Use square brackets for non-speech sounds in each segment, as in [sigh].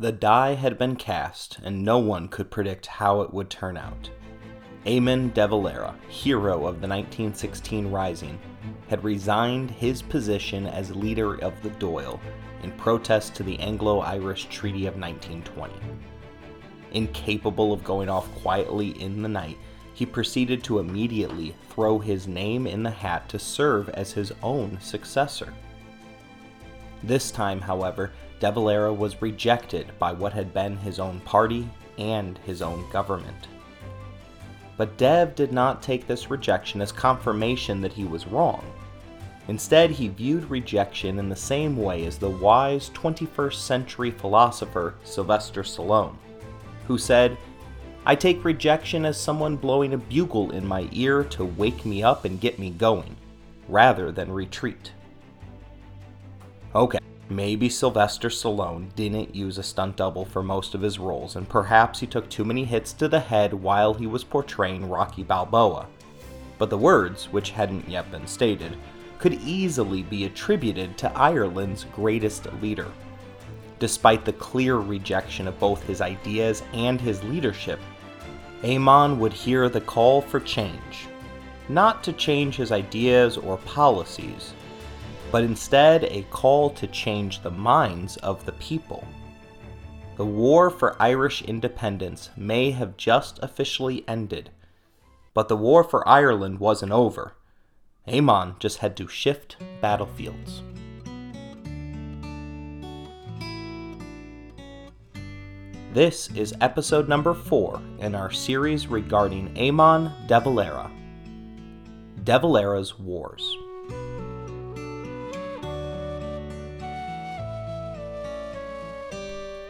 The die had been cast, and no one could predict how it would turn out. Eamon de Valera, hero of the 1916 Rising, had resigned his position as leader of the Dáil in protest to the Anglo Irish Treaty of 1920. Incapable of going off quietly in the night, he proceeded to immediately throw his name in the hat to serve as his own successor. This time, however, De Valera was rejected by what had been his own party and his own government. But Dev did not take this rejection as confirmation that he was wrong. Instead, he viewed rejection in the same way as the wise 21st century philosopher Sylvester Stallone, who said, I take rejection as someone blowing a bugle in my ear to wake me up and get me going, rather than retreat. Okay, maybe Sylvester Stallone didn't use a stunt double for most of his roles, and perhaps he took too many hits to the head while he was portraying Rocky Balboa. But the words, which hadn't yet been stated, could easily be attributed to Ireland's greatest leader. Despite the clear rejection of both his ideas and his leadership, Eamon would hear the call for change, not to change his ideas or policies, but instead a call to change the minds of the people. The war for Irish independence may have just officially ended, but the war for Ireland wasn't over. Eamon just had to shift battlefields. This is episode number 4 in our series regarding Eamon de Valera. De Valera's Wars.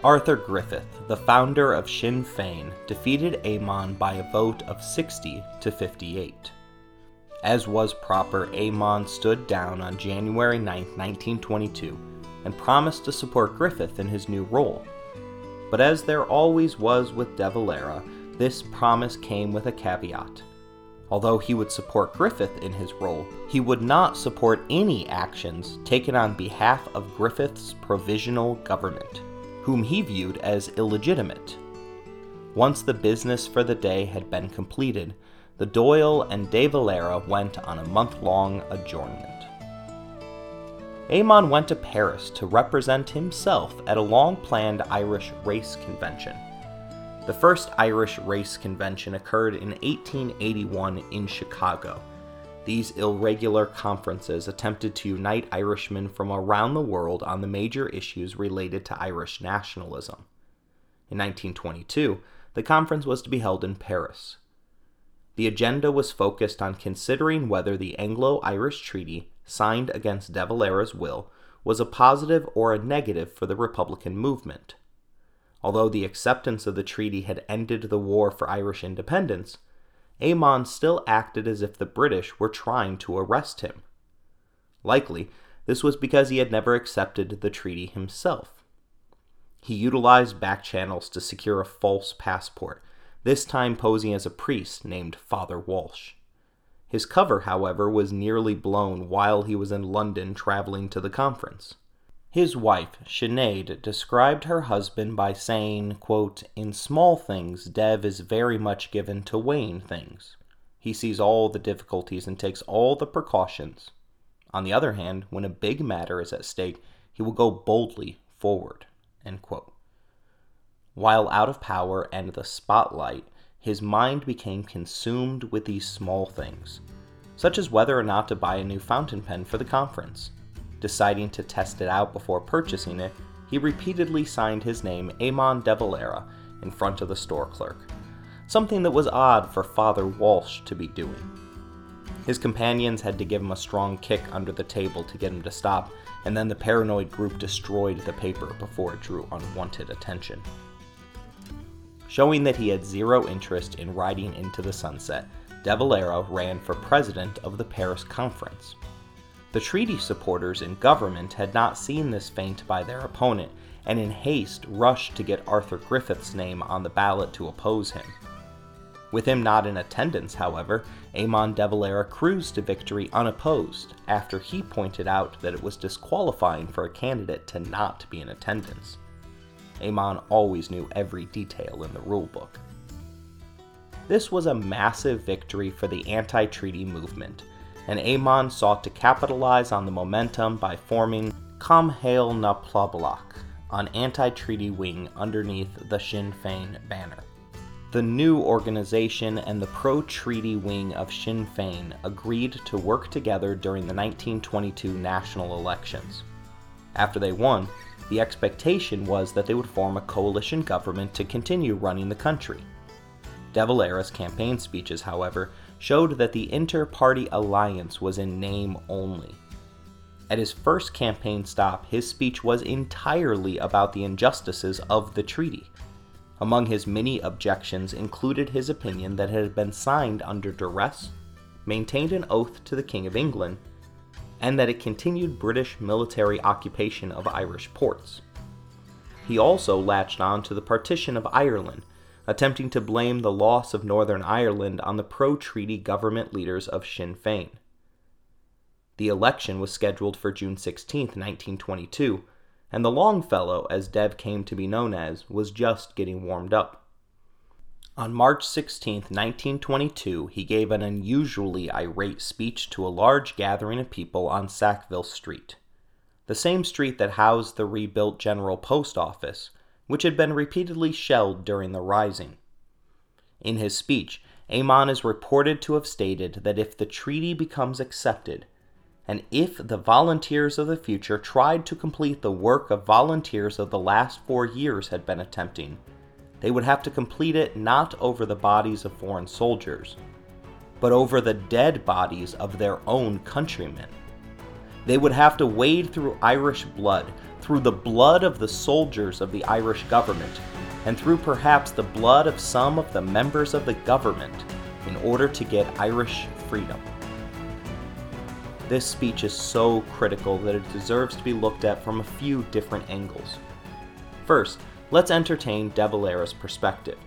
Arthur Griffith, the founder of Sinn Féin, defeated Eamon by a vote of 60 to 58. As was proper, Eamon stood down on January 9, 1922, and promised to support Griffith in his new role. But as there always was with De Valera, this promise came with a caveat. Although he would support Griffith in his role, he would not support any actions taken on behalf of Griffith's provisional government, whom he viewed as illegitimate. Once the business for the day had been completed, the Dáil and De Valera went on a month long adjournment. Eamon went to Paris to represent himself at a long planned Irish race convention. The first Irish race convention occurred in 1881 in Chicago. These irregular conferences attempted to unite Irishmen from around the world on the major issues related to Irish nationalism. In 1922, the conference was to be held in Paris. The agenda was focused on considering whether the Anglo Irish Treaty signed against De Valera's will, was a positive or a negative for the Republican movement. Although the acceptance of the treaty had ended the war for Irish independence, Eamon still acted as if the British were trying to arrest him. Likely, this was because he had never accepted the treaty himself. He utilized back channels to secure a false passport, this time posing as a priest named Father Walsh. His cover, however, was nearly blown while he was in London traveling to the conference. His wife, Sinead, described her husband by saying, quote, In small things, Dev is very much given to weighing things. He sees all the difficulties and takes all the precautions. On the other hand, when a big matter is at stake, he will go boldly forward. While out of power and the spotlight, his mind became consumed with these small things, such as whether or not to buy a new fountain pen for the conference. Deciding to test it out before purchasing it, he repeatedly signed his name Eamon de Valera in front of the store clerk, something that was odd for Father Walsh to be doing. His companions had to give him a strong kick under the table to get him to stop, and then the paranoid group destroyed the paper before it drew unwanted attention. Showing that he had zero interest in riding into the sunset, De Valera ran for president of the Paris Conference. The treaty supporters in government had not seen this feint by their opponent, and in haste rushed to get Arthur Griffith's name on the ballot to oppose him. With him not in attendance, however, Eamon de Valera cruised to victory unopposed after he pointed out that it was disqualifying for a candidate to not be in attendance. Eamon always knew every detail in the rulebook. This was a massive victory for the anti treaty movement, and Eamon sought to capitalize on the momentum by forming Cumann na Poblachta, an anti treaty wing underneath the Sinn Féin banner. The new organization and the pro treaty wing of Sinn Féin agreed to work together during the 1922 national elections. After they won, the expectation was that they would form a coalition government to continue running the country. De Valera's campaign speeches, however, showed that the inter party alliance was in name only. At his first campaign stop, his speech was entirely about the injustices of the treaty. Among his many objections included his opinion that it had been signed under duress, maintained an oath to the King of England, and that it continued British military occupation of Irish ports. He also latched on to the partition of Ireland, attempting to blame the loss of Northern Ireland on the pro treaty government leaders of Sinn Féin. The election was scheduled for June 16, 1922, and the Longfellow, as Dev came to be known as, was just getting warmed up. On March 16, 1922, he gave an unusually irate speech to a large gathering of people on Sackville Street, the same street that housed the rebuilt General Post Office, which had been repeatedly shelled during the Rising. In his speech, Eamon is reported to have stated that if the treaty becomes accepted, and if the volunteers of the future tried to complete the work of volunteers of the last four years had been attempting, they would have to complete it not over the bodies of foreign soldiers, but over the dead bodies of their own countrymen. They would have to wade through Irish blood, through the blood of the soldiers of the Irish government, and through perhaps the blood of some of the members of the government in order to get Irish freedom. This speech is so critical that it deserves to be looked at from a few different angles. First, let's entertain De Valera's perspective.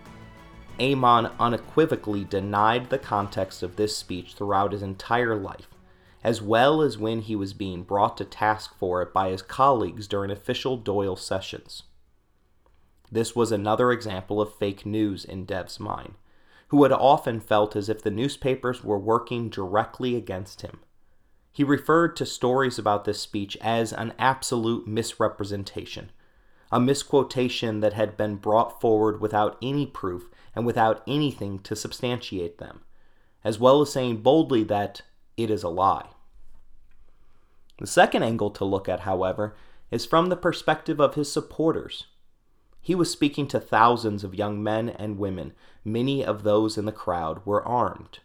Eamon unequivocally denied the context of this speech throughout his entire life, as well as when he was being brought to task for it by his colleagues during official Dáil sessions. This was another example of fake news in Dev's mind, who had often felt as if the newspapers were working directly against him. He referred to stories about this speech as an absolute misrepresentation, a misquotation that had been brought forward without any proof and without anything to substantiate them, as well as saying boldly that it is a lie. The second angle to look at, however, is from the perspective of his supporters. He was speaking to thousands of young men and women, many of those in the crowd were armed.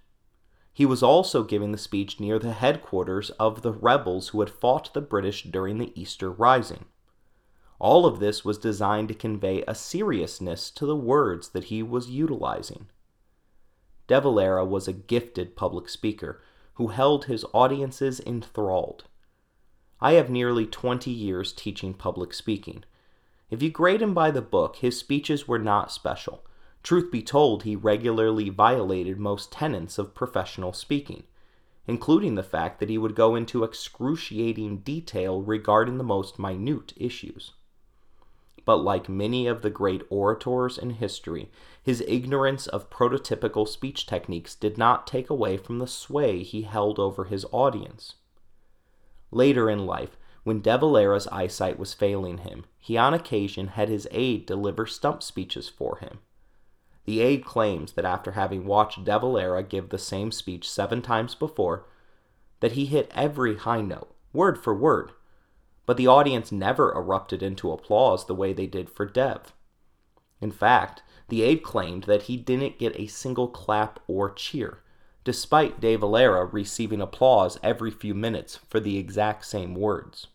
He was also giving the speech near the headquarters of the rebels who had fought the British during the Easter Rising. All of this was designed to convey a seriousness to the words that he was utilizing. De Valera was a gifted public speaker who held his audiences enthralled. I have nearly 20 years teaching public speaking. If you grade him by the book, his speeches were not special. Truth be told, he regularly violated most tenets of professional speaking, including the fact that he would go into excruciating detail regarding the most minute issues. But like many of the great orators in history, his ignorance of prototypical speech techniques did not take away from the sway he held over his audience. Later in life, when De Valera's eyesight was failing him, he on occasion had his aide deliver stump speeches for him. The aide claims that after having watched De Valera give the same speech seven times before, that he hit every high note, word for word, but the audience never erupted into applause the way they did for Dev. In fact, the aide claimed that he didn't get a single clap or cheer, despite De Valera receiving applause every few minutes for the exact same words.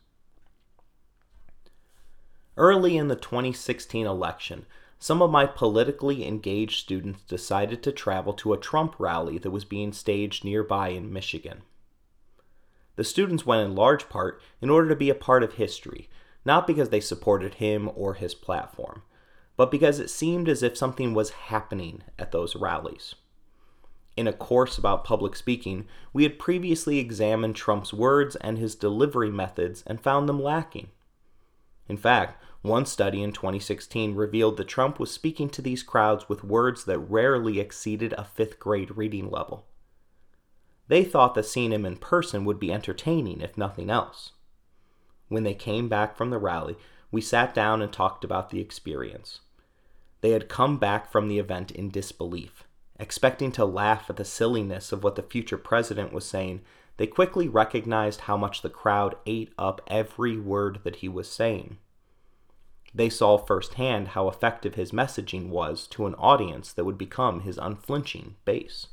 Early in the 2016 election, some of my politically engaged students decided to travel to a Trump rally that was being staged nearby in Michigan. The students went in large part in order to be a part of history, not because they supported him or his platform, but because it seemed as if something was happening at those rallies. In a course about public speaking, we had previously examined Trump's words and his delivery methods and found them lacking. In fact, one study in 2016 revealed that Trump was speaking to these crowds with words that rarely exceeded a fifth grade reading level. They thought that seeing him in person would be entertaining, if nothing else. When they came back from the rally, we sat down and talked about the experience. They had come back from the event in disbelief. Expecting to laugh at the silliness of what the future president was saying, they quickly recognized how much the crowd ate up every word that he was saying. They saw firsthand how effective his messaging was to an audience that would become his unflinching base.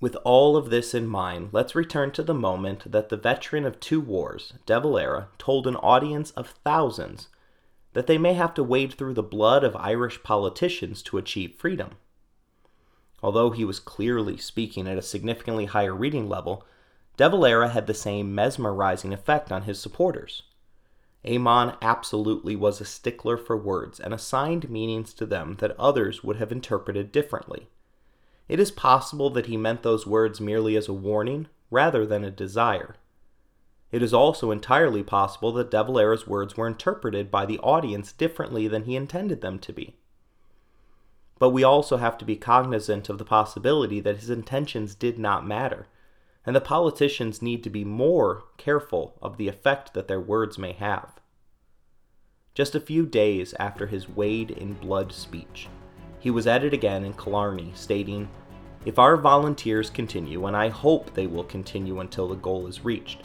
With all of this in mind, let's return to the moment that the veteran of two wars, De Valera, told an audience of thousands that they may have to wade through the blood of Irish politicians to achieve freedom. Although he was clearly speaking at a significantly higher reading level, De Valera had the same mesmerizing effect on his supporters. Eamon absolutely was a stickler for words and assigned meanings to them that others would have interpreted differently. It is possible that he meant those words merely as a warning rather than a desire. It is also entirely possible that De Valera's words were interpreted by the audience differently than he intended them to be. But we also have to be cognizant of the possibility that his intentions did not matter, and the politicians need to be more careful of the effect that their words may have. Just a few days after his Wade in Blood speech, he was at it again in Killarney, stating, If our volunteers continue, and I hope they will continue until the goal is reached,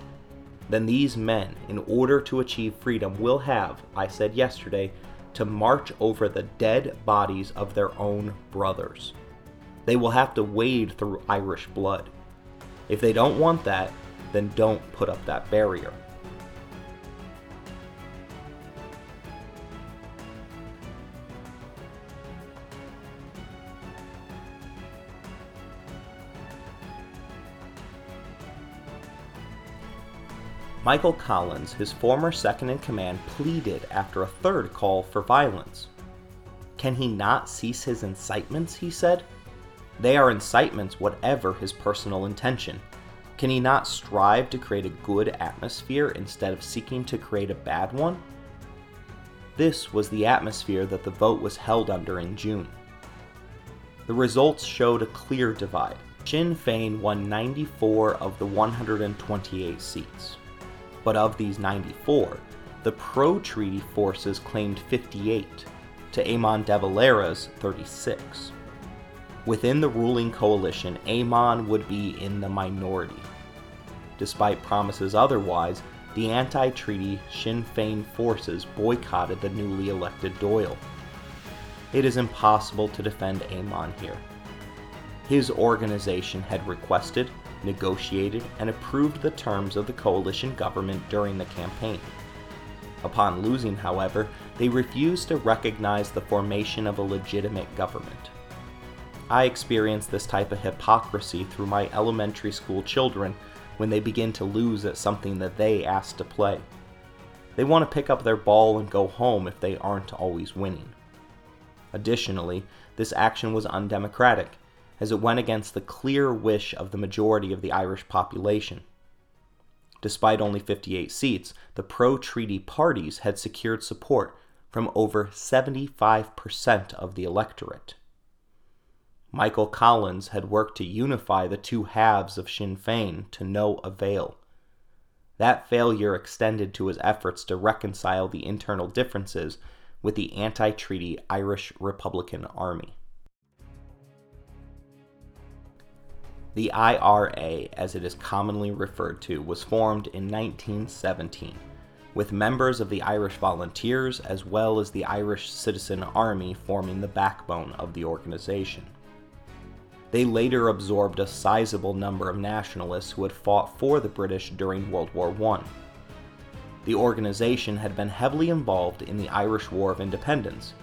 then these men, in order to achieve freedom, will have, I said yesterday, to march over the dead bodies of their own brothers. They will have to wade through Irish blood. If they don't want that, then don't put up that barrier. Michael Collins, his former second in command, pleaded after a third call for violence. Can he not cease his incitements? he said. They are incitements, whatever his personal intention. Can he not strive to create a good atmosphere instead of seeking to create a bad one? This was the atmosphere that the vote was held under in June. The results showed a clear divide. Sinn Féin won 94 of the 128 seats but of these 94, the pro treaty forces claimed 58 to Eamon de Valera's 36. Within the ruling coalition, Eamon would be in the minority. Despite promises otherwise, the anti treaty Sinn Féin forces boycotted the newly elected Dáil. It is impossible to defend Eamon here. His organization had requested negotiated, and approved the terms of the coalition government during the campaign. Upon losing, however, they refused to recognize the formation of a legitimate government. I experienced this type of hypocrisy through my elementary school children when they begin to lose at something that they ask to play. They want to pick up their ball and go home if they aren't always winning. Additionally, this action was undemocratic as it went against the clear wish of the majority of the Irish population. Despite only 58 seats, the pro treaty parties had secured support from over 75% of the electorate. Michael Collins had worked to unify the two halves of Sinn Féin to no avail. That failure extended to his efforts to reconcile the internal differences with the anti treaty Irish Republican Army. The IRA, as it is commonly referred to, was formed in 1917, with members of the Irish Volunteers as well as the Irish Citizen Army forming the backbone of the organization. They later absorbed a sizable number of nationalists who had fought for the British during World War I. The organization had been heavily involved in the Irish War of Independence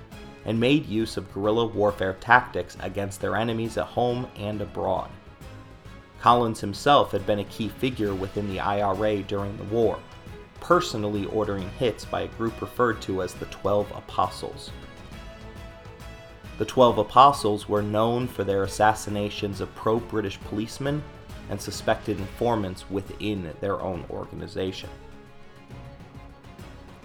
and made use of guerrilla warfare tactics against their enemies at home and abroad. Collins himself had been a key figure within the IRA during the war, personally ordering hits by a group referred to as the Twelve Apostles. The Twelve Apostles were known for their assassinations of pro British policemen, and suspected informants within their own organization.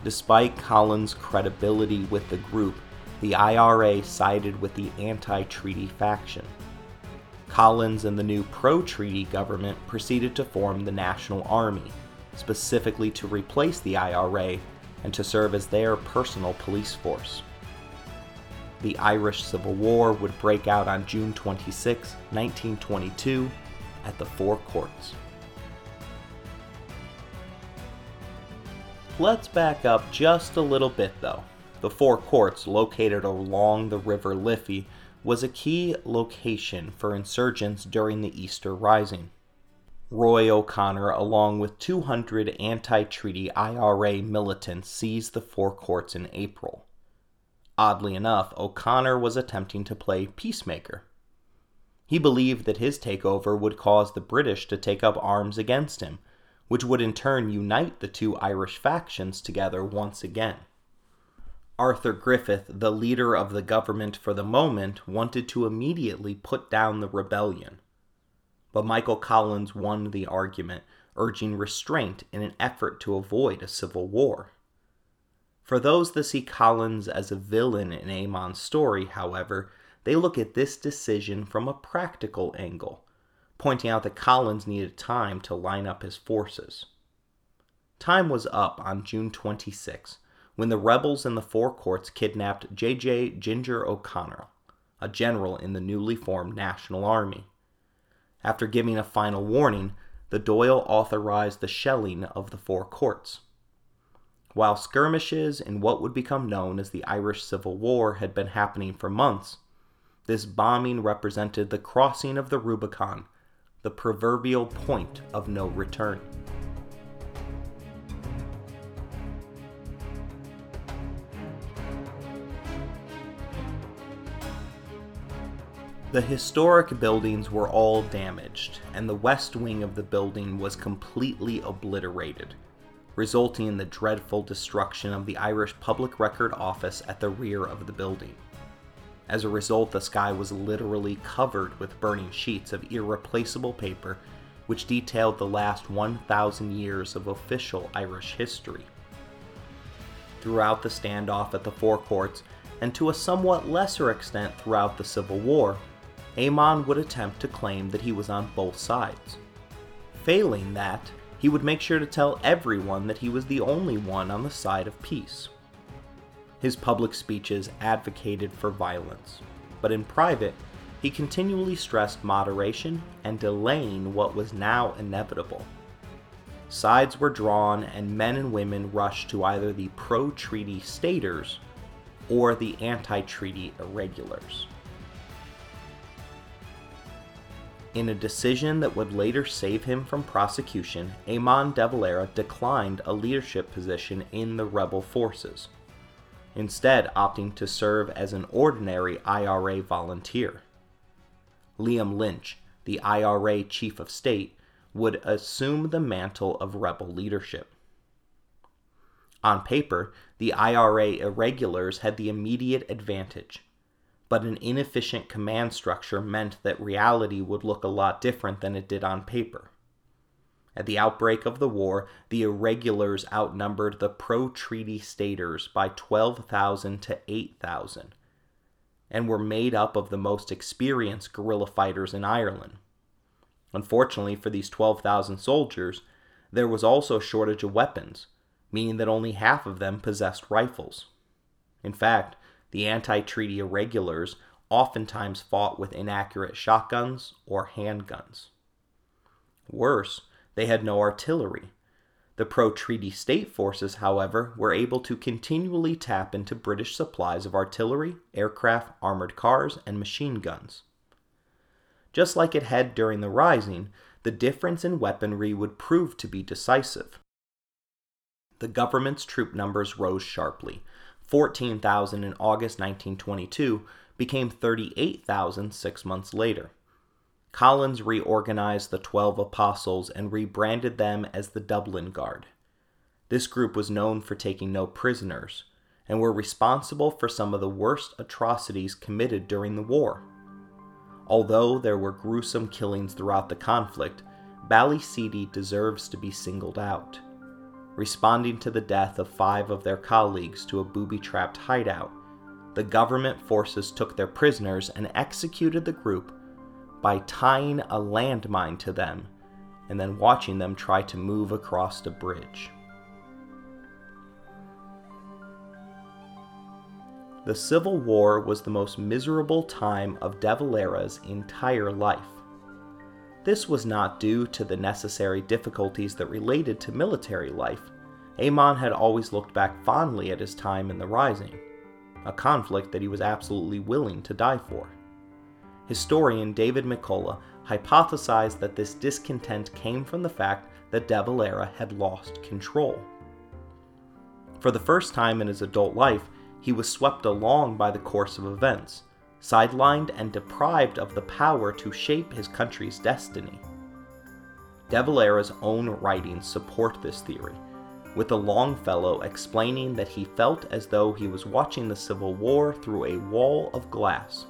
Despite Collins' credibility with the group, the IRA sided with the anti treaty faction. Collins and the new pro treaty government proceeded to form the National Army, specifically to replace the IRA and to serve as their personal police force. The Irish Civil War would break out on June 26, 1922, at the Four Courts. Let's back up just a little bit though. The Four Courts, located along the River Liffey, was a key location for insurgents during the Easter Rising. Rory O'Connor, along with 200 anti treaty IRA militants, seized the Four Courts in April. Oddly enough, O'Connor was attempting to play peacemaker. He believed that his takeover would cause the British to take up arms against him, which would in turn unite the two Irish factions together once again. Arthur Griffith, the leader of the government for the moment, wanted to immediately put down the rebellion. But Michael Collins won the argument, urging restraint in an effort to avoid a civil war. For those that see Collins as a villain in Eamon's story, however, they look at this decision from a practical angle, pointing out that Collins needed time to line up his forces. Time was up on June 26 when the rebels in the Four Courts kidnapped J.J. Ginger O'Connor, a general in the newly formed National Army. After giving a final warning, the Dáil authorized the shelling of the Four Courts. While skirmishes in what would become known as the Irish Civil War had been happening for months, this bombing represented the crossing of the Rubicon, the proverbial point of no return. The historic buildings were all damaged, and the west wing of the building was completely obliterated, resulting in the dreadful destruction of the Irish Public Record Office at the rear of the building. As a result, the sky was literally covered with burning sheets of irreplaceable paper which detailed the last 1,000 years of official Irish history. Throughout the standoff at the Four Courts, and to a somewhat lesser extent throughout the Civil War, Eamon would attempt to claim that he was on both sides. Failing that, he would make sure to tell everyone that he was the only one on the side of peace. His public speeches advocated for violence, but in private, he continually stressed moderation and delaying what was now inevitable. Sides were drawn, and men and women rushed to either the pro treaty staters or the anti treaty irregulars. In a decision that would later save him from prosecution, Eamon de Valera declined a leadership position in the rebel forces instead opting to serve as an ordinary IRA volunteer. Liam Lynch, the IRA chief of state, would assume the mantle of rebel leadership. On paper, the IRA irregulars had the immediate advantage, but an inefficient command structure meant that reality would look a lot different than it did on paper. At the outbreak of the war, the irregulars outnumbered the pro treaty staters by 12,000 to 8,000 and were made up of the most experienced guerrilla fighters in Ireland. Unfortunately for these 12,000 soldiers, there was also a shortage of weapons, meaning that only half of them possessed rifles. In fact, the anti treaty irregulars oftentimes fought with inaccurate shotguns or handguns. Worse, they had no artillery. The pro treaty state forces, however, were able to continually tap into British supplies of artillery, aircraft, armored cars, and machine guns. Just like it had during the Rising, the difference in weaponry would prove to be decisive. The government's troop numbers rose sharply. 14,000 in August 1922 became 38,000 six months later. Collins reorganized the Twelve Apostles and rebranded them as the Dublin Guard. This group was known for taking no prisoners and were responsible for some of the worst atrocities committed during the war. Although there were gruesome killings throughout the conflict, Ballyseedy deserves to be singled out. Responding to the death of five of their colleagues to a booby trapped hideout, the government forces took their prisoners and executed the group by tying a landmine to them and then watching them try to move across a bridge. The Civil War was the most miserable time of De Valera's entire life. This was not due to the necessary difficulties that related to military life. Eamon had always looked back fondly at his time in the Rising, a conflict that he was absolutely willing to die for. Historian David McCullagh hypothesized that this discontent came from the fact that De Valera had lost control. For the first time in his adult life, he was swept along by the course of events, sidelined and deprived of the power to shape his country's destiny. De Valera's own writings support this theory, with the Longfellow explaining that he felt as though he was watching the Civil War through a wall of glass,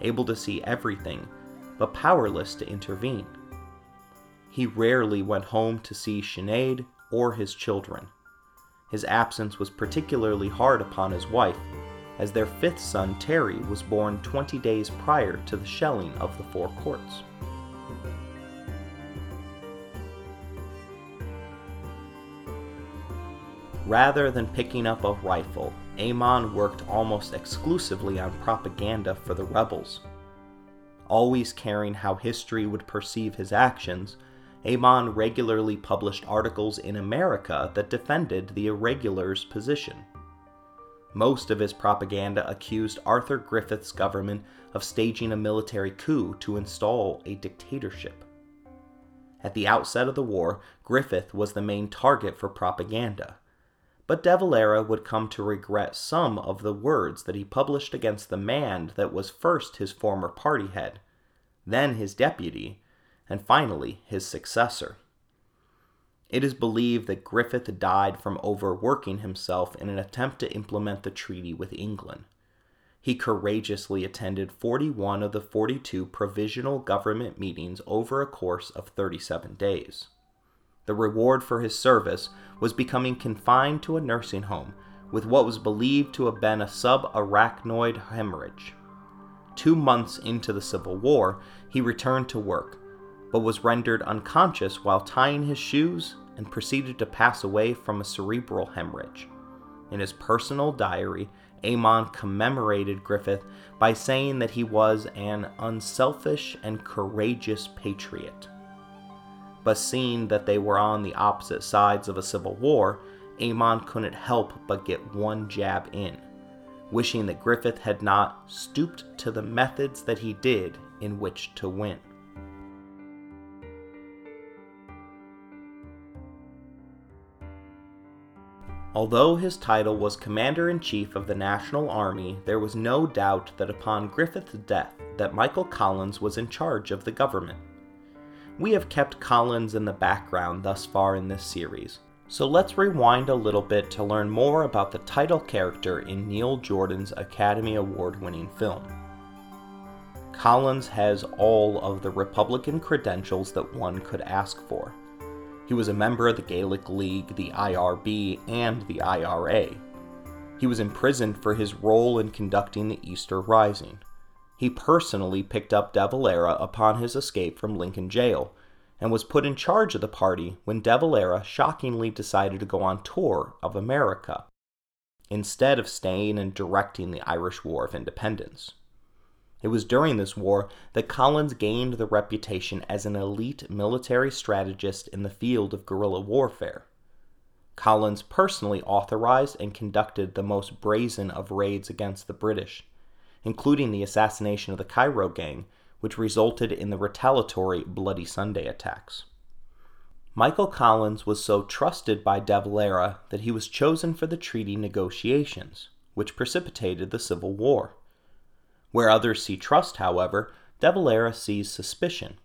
able to see everything, but powerless to intervene. He rarely went home to see Sinead or his children. His absence was particularly hard upon his wife, as their fifth son, Terry, was born 20 days prior to the shelling of the Four Courts. Rather than picking up a rifle, Eamon worked almost exclusively on propaganda for the rebels. Always caring how history would perceive his actions, Eamon regularly published articles in America that defended the irregulars' position. Most of his propaganda accused Arthur Griffith's government of staging a military coup to install a dictatorship. At the outset of the war, Griffith was the main target for propaganda, but De Valera would come to regret some of the words that he published against the man that was first his former party head, then his deputy, and finally his successor. It is believed that Griffith died from overworking himself in an attempt to implement the treaty with England. He courageously attended 41 of the 42 provisional government meetings over a course of 37 days. The reward for his service was becoming confined to a nursing home with what was believed to have been a subarachnoid hemorrhage. Two months into the Civil War, he returned to work, but was rendered unconscious while tying his shoes and proceeded to pass away from a cerebral hemorrhage. In his personal diary, Eamon commemorated Griffith by saying that he was an unselfish and courageous patriot. But seeing that they were on the opposite sides of a civil war, Eamon couldn't help but get one jab in, wishing that Griffith had not stooped to the methods that he did in which to win. Although his title was Commander in Chief of the National Army, there was no doubt that upon Griffith's death that Michael Collins was in charge of the government. We have kept Collins in the background thus far in this series, so let's rewind a little bit to learn more about the title character in Neil Jordan's Academy Award winning film. Collins has all of the Republican credentials that one could ask for. He was a member of the Gaelic League, the IRB, and the IRA. He was imprisoned for his role in conducting the Easter Rising. He personally picked up De Valera upon his escape from Lincoln Jail and was put in charge of the party when De Valera shockingly decided to go on tour of America, instead of staying and directing the Irish War of Independence. It was during this war that Collins gained the reputation as an elite military strategist in the field of guerrilla warfare. Collins personally authorized and conducted the most brazen of raids against the British, including the assassination of the Cairo Gang, which resulted in the retaliatory Bloody Sunday attacks. Michael Collins was so trusted by De Valera that he was chosen for the treaty negotiations, which precipitated the Civil War. Where others see trust, however, De Valera sees suspicion.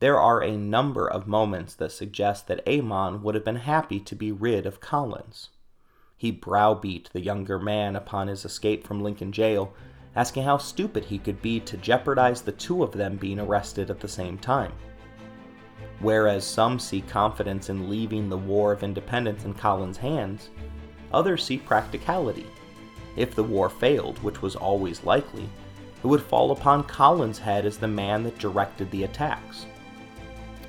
There are a number of moments that suggest that Eamon would have been happy to be rid of Collins. He browbeat the younger man upon his escape from Lincoln Jail, asking how stupid he could be to jeopardize the two of them being arrested at the same time. Whereas some see confidence in leaving the War of Independence in Collins' hands, others see practicality. If the war failed, which was always likely, it would fall upon Collins' head as the man that directed the attacks.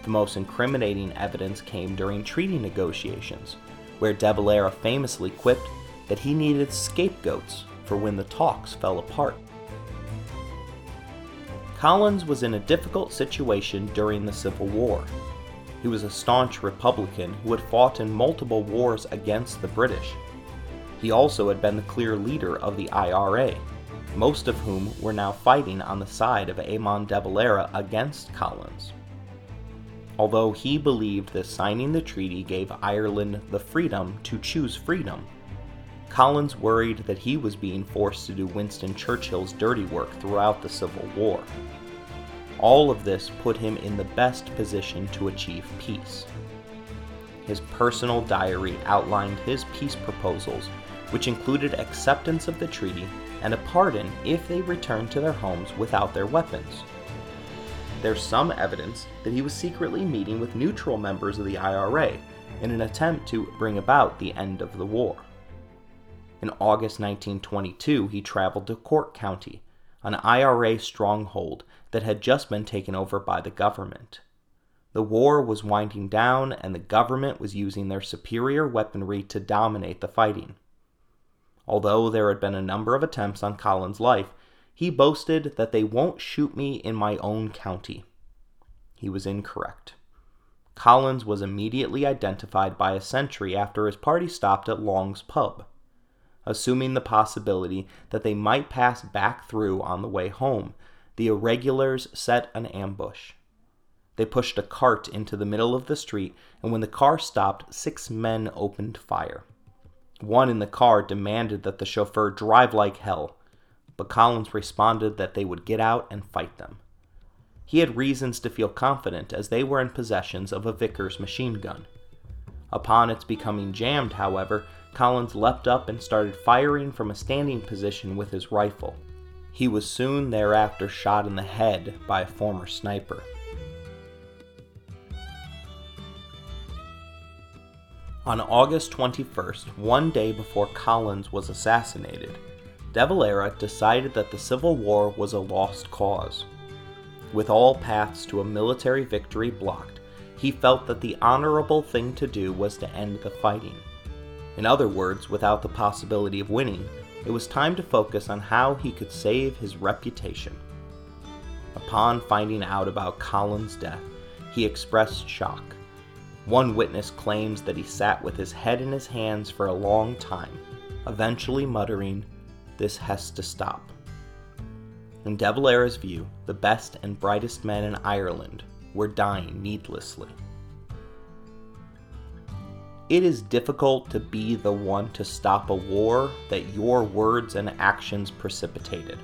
The most incriminating evidence came during treaty negotiations, where De Valera famously quipped that he needed scapegoats for when the talks fell apart. Collins was in a difficult situation during the Civil War. He was a staunch Republican who had fought in multiple wars against the British. He also had been the clear leader of the IRA, most of whom were now fighting on the side of Eamon de Valera against Collins. Although he believed that signing the treaty gave Ireland the freedom to choose freedom, Collins worried that he was being forced to do Winston Churchill's dirty work throughout the Civil War. All of this put him in the best position to achieve peace. His personal diary outlined his peace proposals, which included acceptance of the treaty and a pardon if they returned to their homes without their weapons. There's some evidence that he was secretly meeting with neutral members of the IRA in an attempt to bring about the end of the war. In August 1922, he traveled to Cork County, an IRA stronghold that had just been taken over by the government. The war was winding down, and the government was using their superior weaponry to dominate the fighting. Although there had been a number of attempts on Collins' life, he boasted that they won't shoot me in my own county. He was incorrect. Collins was immediately identified by a sentry after his party stopped at Long's pub assuming the possibility that they might pass back through on the way home, the irregulars set an ambush. They pushed a cart into the middle of the street, and when the car stopped, six men opened fire. One in the car demanded that the chauffeur drive like hell, but Collins responded that they would get out and fight them. He had reasons to feel confident as they were in possession of a Vickers machine gun. Upon its becoming jammed, however, Collins leapt up and started firing from a standing position with his rifle. He was soon thereafter shot in the head by a former sniper. On August 21st, one day before Collins was assassinated, De Valera decided that the Civil War was a lost cause. With all paths to a military victory blocked, he felt that the honorable thing to do was to end the fighting. In other words, without the possibility of winning, it was time to focus on how he could save his reputation. Upon finding out about Collins' death, he expressed shock. One witness claims that he sat with his head in his hands for a long time, eventually muttering, This has to stop. In De Valera's view, the best and brightest men in Ireland were dying needlessly. It is difficult to be the one to stop a war that your words and actions precipitated.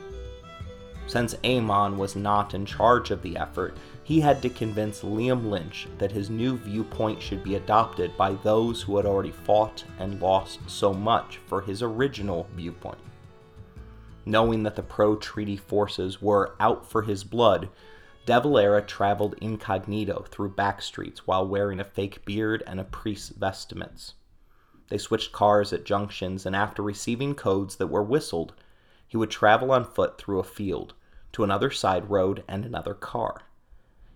Since Eamon was not in charge of the effort, he had to convince Liam Lynch that his new viewpoint should be adopted by those who had already fought and lost so much for his original viewpoint. Knowing that the pro treaty forces were out for his blood, De Valera traveled incognito through back streets while wearing a fake beard and a priest's vestments. They switched cars at junctions, and after receiving codes that were whistled, he would travel on foot through a field, to another side road and another car.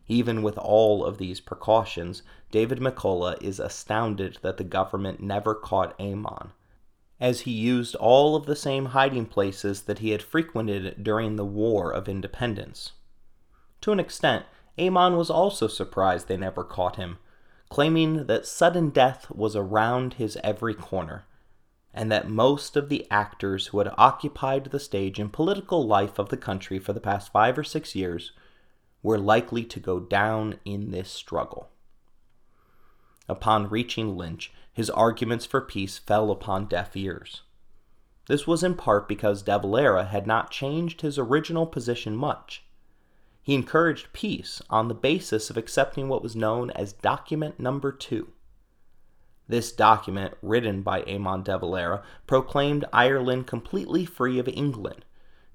Even with all of these precautions, David McCullagh is astounded that the government never caught Eamon, as he used all of the same hiding places that he had frequented during the War of Independence. To an extent, Eamon was also surprised they never caught him, claiming that sudden death was around his every corner, and that most of the actors who had occupied the stage in political life of the country for the past five or six years were likely to go down in this struggle. Upon reaching Lynch, his arguments for peace fell upon deaf ears. This was in part because De Valera had not changed his original position much. He encouraged peace on the basis of accepting what was known as Document Number Two. This document, written by Eamon de Valera, proclaimed Ireland completely free of England,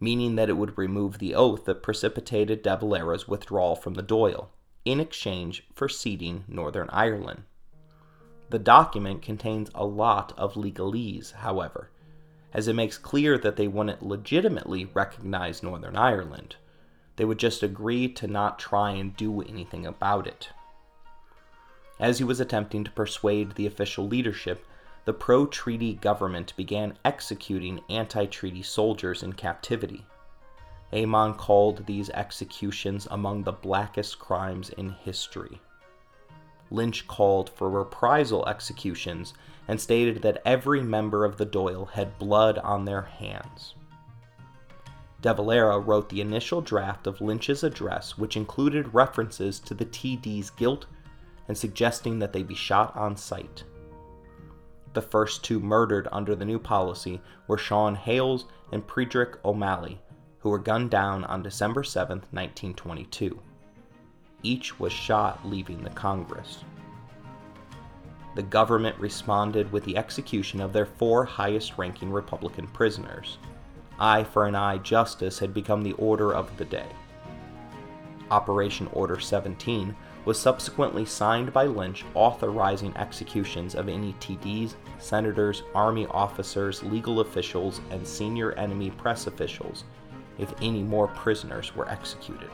meaning that it would remove the oath that precipitated de Valera's withdrawal from the Dáil, in exchange for ceding Northern Ireland. The document contains a lot of legalese, however, as it makes clear that they wouldn't legitimately recognize Northern Ireland. They would just agree to not try and do anything about it. As he was attempting to persuade the official leadership, the pro treaty government began executing anti treaty soldiers in captivity. Eamon called these executions among the blackest crimes in history. Lynch called for reprisal executions and stated that every member of the Dáil had blood on their hands. De Valera wrote the initial draft of Lynch's address, which included references to the TD's guilt and suggesting that they be shot on sight. The first two murdered under the new policy were Sean Hales and Predrick O'Malley, who were gunned down on December 7, 1922. Each was shot leaving the Congress. The government responded with the execution of their four highest ranking Republican prisoners. Eye for an eye justice had become the order of the day. Operation Order 17 was subsequently signed by Lynch authorizing executions of any TDs, senators, army officers, legal officials, and senior enemy press officials if any more prisoners were executed.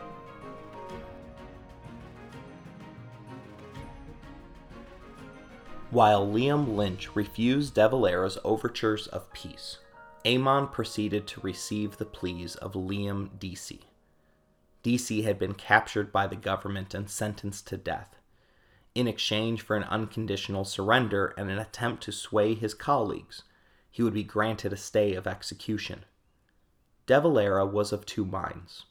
While Liam Lynch refused De Valera's overtures of peace, Eamon proceeded to receive the pleas of Liam Deasy. Deasy had been captured by the government and sentenced to death. In exchange for an unconditional surrender and an attempt to sway his colleagues, he would be granted a stay of execution. De Valera was of two minds.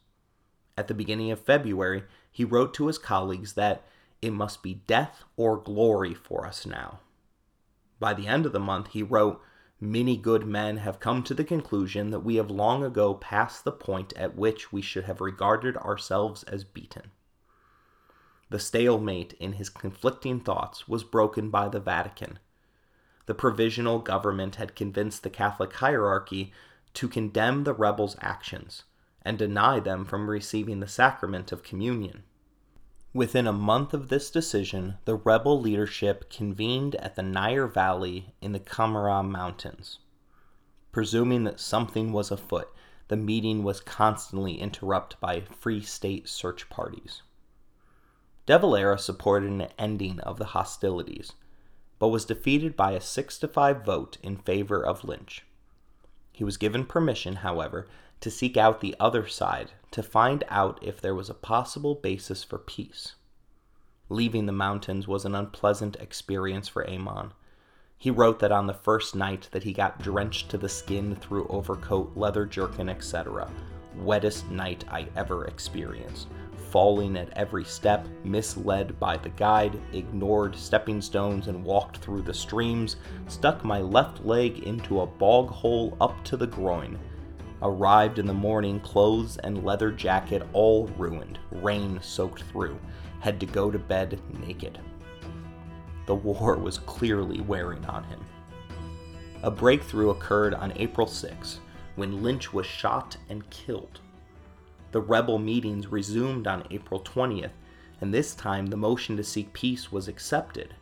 At the beginning of February, he wrote to his colleagues that it must be death or glory for us now. By the end of the month, he wrote, Many good men have come to the conclusion that we have long ago passed the point at which we should have regarded ourselves as beaten. The stalemate in his conflicting thoughts was broken by the Vatican. The provisional government had convinced the Catholic hierarchy to condemn the rebels' actions and deny them from receiving the sacrament of communion. Within a month of this decision, the rebel leadership convened at the Nire Valley in the Comeragh Mountains. Presuming that something was afoot, the meeting was constantly interrupted by Free State search parties. De Valera supported an ending of the hostilities, but was defeated by a 6 to 5 vote in favor of Lynch. He was given permission, however, to seek out the other side to find out if there was a possible basis for peace. Leaving the mountains was an unpleasant experience for Eamon. He wrote that on the first night that he got drenched to the skin through overcoat, leather jerkin, etc., wettest night I ever experienced. Falling at every step, misled by the guide, ignored stepping stones and walked through the streams, stuck my left leg into a bog hole up to the groin, Arrived in the morning, clothes and leather jacket all ruined, rain soaked through. Had to go to bed naked. The war [laughs] was clearly wearing on him. A breakthrough occurred on April 6 when Lynch was shot and killed. The rebel meetings resumed on April 20th, and this time the motion to seek peace was accepted.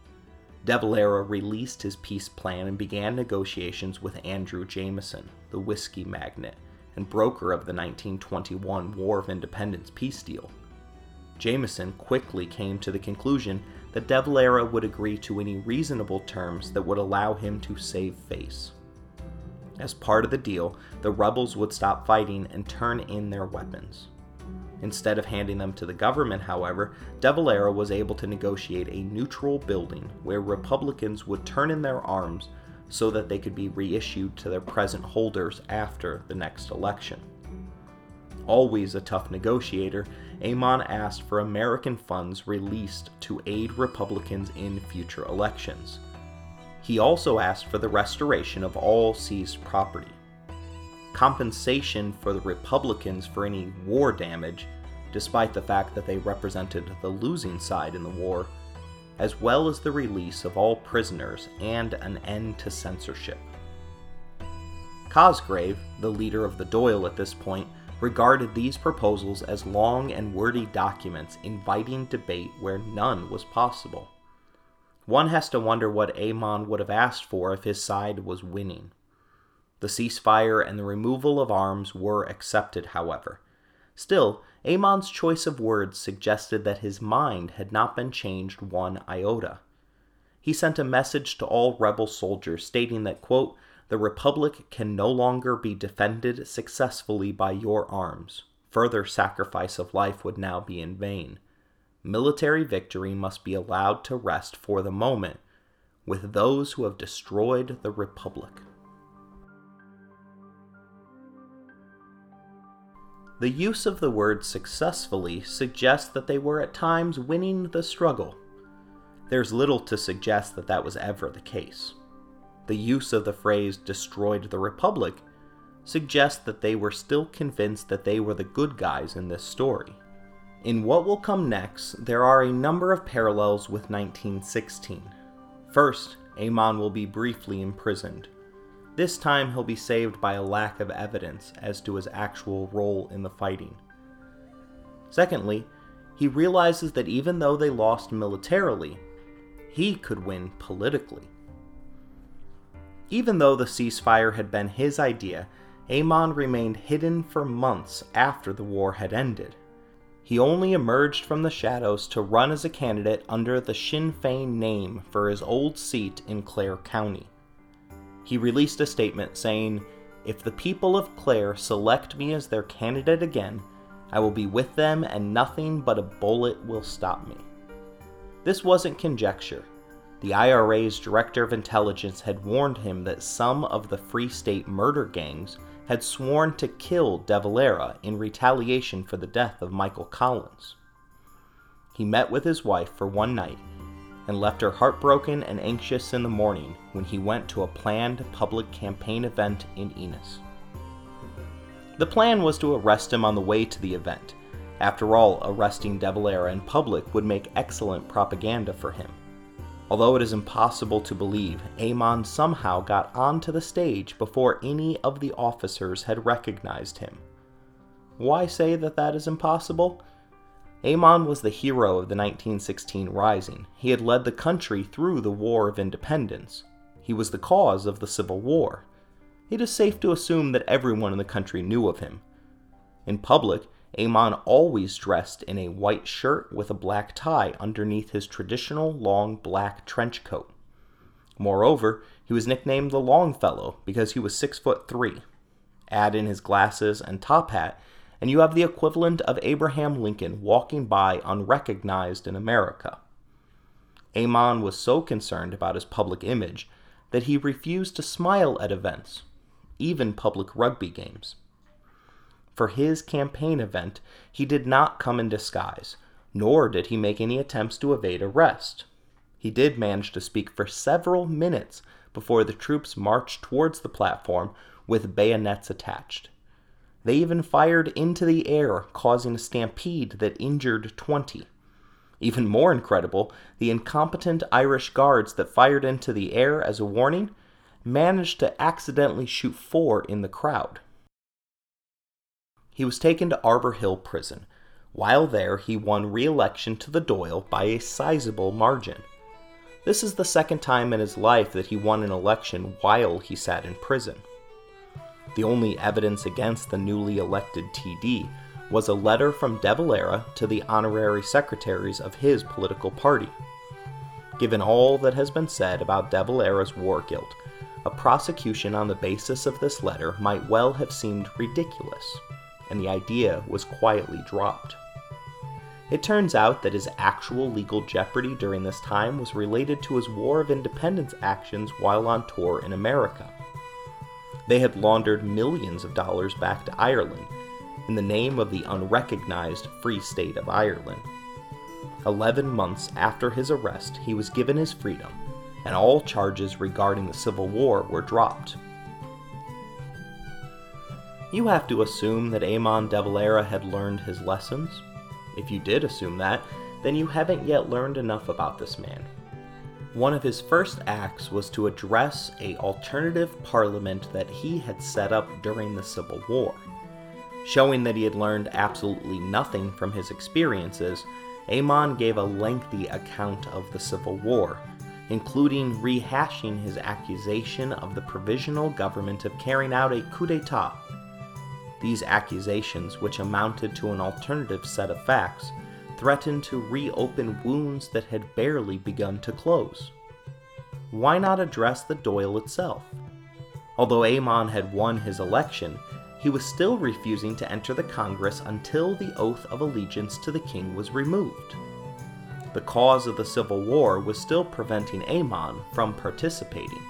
De Valera released his peace plan and began negotiations with Andrew Jameson, the whiskey magnate, and broker of the 1921 War of Independence peace deal. Jameson quickly came to the conclusion that De Valera would agree to any reasonable terms that would allow him to save face. As part of the deal, the rebels would stop fighting and turn in their weapons. Instead of handing them to the government, however, De Valera was able to negotiate a neutral building where Republicans would turn in their arms so that they could be reissued to their present holders after the next election. Always a tough negotiator, Eamon asked for American funds released to aid Republicans in future elections. He also asked for the restoration of all seized property. Compensation for the Republicans for any war damage, despite the fact that they represented the losing side in the war, as well as the release of all prisoners and an end to censorship. Cosgrave, the leader of the Dáil at this point, regarded these proposals as long and wordy documents inviting debate where none was possible. One has to wonder what Eamon would have asked for if his side was winning. The ceasefire and the removal of arms were accepted, however. Still, Eamon's choice of words suggested that his mind had not been changed one iota. He sent a message to all rebel soldiers stating that, quote, the Republic can no longer be defended successfully by your arms. Further sacrifice of life would now be in vain. Military victory must be allowed to rest for the moment with those who have destroyed the Republic. The use of the word successfully suggests that they were at times winning the struggle. There's little to suggest that that was ever the case. The use of the phrase destroyed the Republic suggests that they were still convinced that they were the good guys in this story. In what will come next, there are a number of parallels with 1916. First, Eamon will be briefly imprisoned. This time he'll be saved by a lack of evidence as to his actual role in the fighting. Secondly, he realizes that even though they lost militarily, he could win politically. Even though the ceasefire had been his idea, Eamon remained hidden for months after the war had ended. He only emerged from the shadows to run as a candidate under the Sinn Fein name for his old seat in Clare County he released a statement saying, If the people of Clare select me as their candidate again, I will be with them and nothing but a bullet will stop me. This wasn't conjecture. The IRA's director of intelligence had warned him that some of the Free State murder gangs had sworn to kill De Valera in retaliation for the death of Michael Collins. He met with his wife for one night and left her heartbroken and anxious in the morning when he went to a planned public campaign event in Ennis. The plan was to arrest him on the way to the event. After all, arresting De Valera in public would make excellent propaganda for him. Although it is impossible to believe, Eamon somehow got onto the stage before any of the officers had recognized him. Why say that that is impossible? Eamon was the hero of the 1916 Rising. He had led the country through the War of Independence. He was the cause of the Civil War. It is safe to assume that everyone in the country knew of him. In public, Eamon always dressed in a white shirt with a black tie underneath his traditional long black trench coat. Moreover, he was nicknamed the Longfellow because he was six foot three. Add in his glasses and top hat, and you have the equivalent of Abraham Lincoln walking by unrecognized in America. Eamon was so concerned about his public image that he refused to smile at events, even public rugby games. For his campaign event, he did not come in disguise, nor did he make any attempts to evade arrest. He did manage to speak for several minutes before the troops marched towards the platform with bayonets attached. They even fired into the air, causing a stampede that injured 20. Even more incredible, the incompetent Irish guards that fired into the air as a warning managed to accidentally shoot four in the crowd. He was taken to Arbour Hill Prison. While there, he won re election to the Dáil by a sizable margin. This is the second time in his life that he won an election while he sat in prison. The only evidence against the newly elected TD was a letter from De Valera to the honorary secretaries of his political party. Given all that has been said about De Valera's war guilt, a prosecution on the basis of this letter might well have seemed ridiculous, and the idea was quietly dropped. It turns out that his actual legal jeopardy during this time was related to his War of Independence actions while on tour in America. They had laundered millions of dollars back to Ireland in the name of the unrecognized Free State of Ireland. Eleven months after his arrest, he was given his freedom, and all charges regarding the Civil War were dropped. You have to assume that Eamon de Valera had learned his lessons. If you did assume that, then you haven't yet learned enough about this man one of his first acts was to address a alternative parliament that he had set up during the Civil War. Showing that he had learned absolutely nothing from his experiences, Eamon gave a lengthy account of the Civil War, including rehashing his accusation of the provisional government of carrying out a coup d'etat. These accusations, which amounted to an alternative set of facts, threatened to reopen wounds that had barely begun to close. Why not address the Dáil itself? Although Eamon had won his election, he was still refusing to enter the Congress until the oath of allegiance to the king was removed. The cause of the Civil War was still preventing Eamon from participating.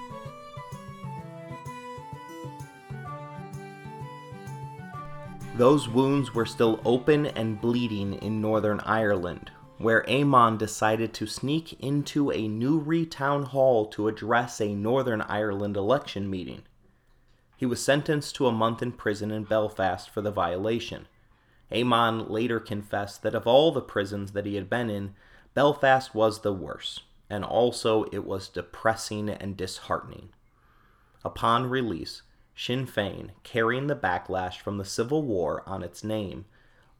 Those wounds were still open and bleeding in Northern Ireland, where Eamon decided to sneak into a Newry town hall to address a Northern Ireland election meeting. He was sentenced to a month in prison in Belfast for the violation. Eamon later confessed that of all the prisons that he had been in, Belfast was the worst, and also it was depressing and disheartening. Upon release, Sinn Féin, carrying the backlash from the Civil War on its name,